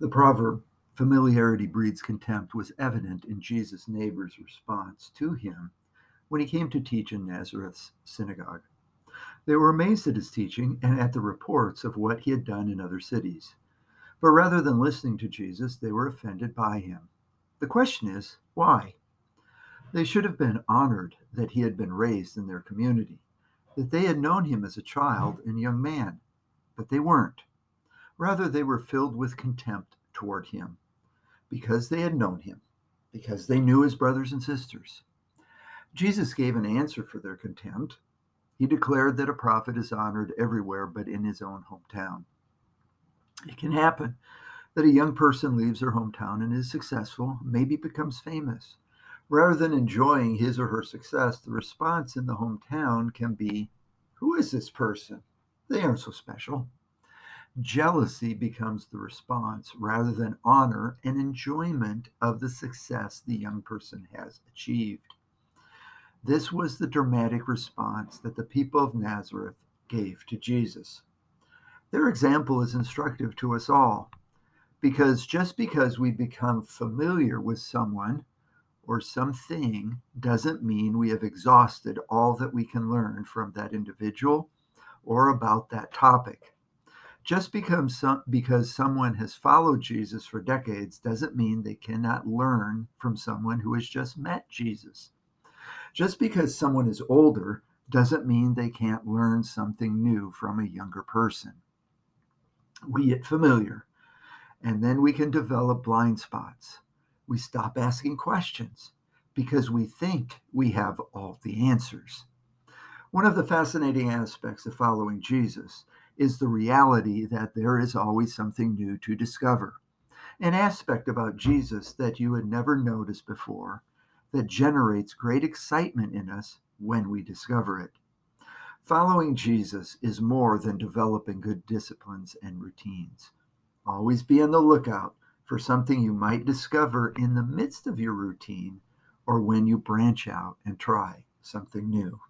The proverb, familiarity breeds contempt, was evident in Jesus' neighbor's response to him when he came to teach in Nazareth's synagogue. They were amazed at his teaching and at the reports of what he had done in other cities. But rather than listening to Jesus, they were offended by him. The question is, why? They should have been honored that he had been raised in their community, that they had known him as a child and young man, but they weren't. Rather, they were filled with contempt toward him because they had known him, because they knew his brothers and sisters. Jesus gave an answer for their contempt. He declared that a prophet is honored everywhere but in his own hometown. It can happen that a young person leaves their hometown and is successful, maybe becomes famous. Rather than enjoying his or her success, the response in the hometown can be, Who is this person? They aren't so special. Jealousy becomes the response rather than honor and enjoyment of the success the young person has achieved. This was the dramatic response that the people of Nazareth gave to Jesus. Their example is instructive to us all because just because we become familiar with someone or something doesn't mean we have exhausted all that we can learn from that individual or about that topic. Just because, some, because someone has followed Jesus for decades doesn't mean they cannot learn from someone who has just met Jesus. Just because someone is older doesn't mean they can't learn something new from a younger person. We get familiar, and then we can develop blind spots. We stop asking questions because we think we have all the answers. One of the fascinating aspects of following Jesus is the reality that there is always something new to discover. An aspect about Jesus that you had never noticed before that generates great excitement in us when we discover it. Following Jesus is more than developing good disciplines and routines. Always be on the lookout for something you might discover in the midst of your routine or when you branch out and try something new.